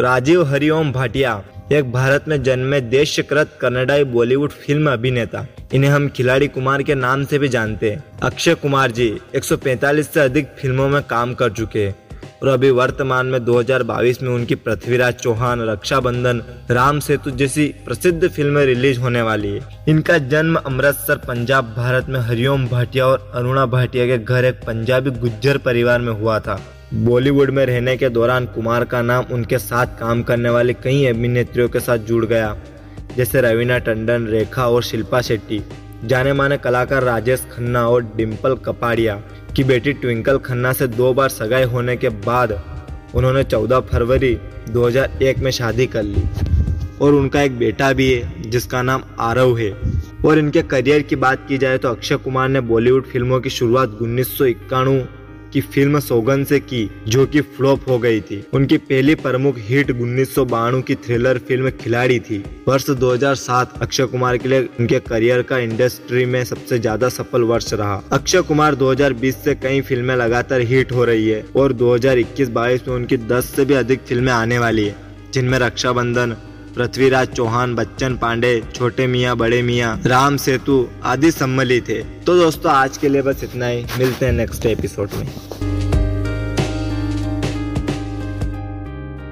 राजीव हरिओम भाटिया, एक भारत में जन्मे देशकृत कन्नडाई बॉलीवुड फ़िल्म अभिनेता। इन्हें हम खिलाड़ी कुमार के नाम से भी जानते हैं। अक्षय कुमार जी 145 से अधिक फ़िल्मों में काम कर चुके हैं। और अभी वर्तमान में 2022 में उनकी पृथ्वीराज चौहान रक्षाबंधन राम सेतु जैसी प्रसिद्ध फ़िल्में रिलीज़ होने वाली है। इनका जन्म अमृतसर, पंजाब, भारत में हरिओम भाटिया और अरुणा भाटिया के घर एक पंजाबी गुज्जर परिवार में हुआ था। बॉलीवुड में रहने के दौरान कुमार का नाम उनके साथ काम करने वाले कई अभिनेत्रियों के साथ जुड़ गया, जैसे रवीना टंडन, रेखा और शिल्पा शेट्टी। जाने माने कलाकार राजेश खन्ना और डिम्पल कपाड़िया की बेटी ट्विंकल खन्ना से दो बार सगाई होने के बाद उन्होंने 14 फरवरी 2001 में शादी कर ली। और उनका एक बेटा भी है, जिसका नाम आरव है। और इनके करियर की बात की जाए तो अक्षय कुमार ने बॉलीवुड फ़िल्मों की शुरुआत उन्नीस सौ इक्यानवे की फ़िल्म सोगन से की, जो कि फ्लॉप हो गई थी। उनकी पहली प्रमुख हिट उन्नीस की थ्रिलर फ़िल्म खिलाड़ी थी। वर्ष 2007 अक्षय कुमार के लिए उनके करियर का इंडस्ट्री में सबसे ज़्यादा सफल वर्ष रहा। अक्षय कुमार 2020 से कई फ़िल्में लगातार हिट हो रही है और 2021-22 में उनकी 10 से भी अधिक फ़िल्में आने वाली है, जिनमें रक्षाबंधन पृथ्वीराज चौहान, बच्चन पांडे, छोटे मियाँ, बड़े मियाँ, राम सेतु आदि सम्मिलित है तो दोस्तों, आज के लिए बस इतना ही। मिलते हैं नेक्स्ट एपिसोड में।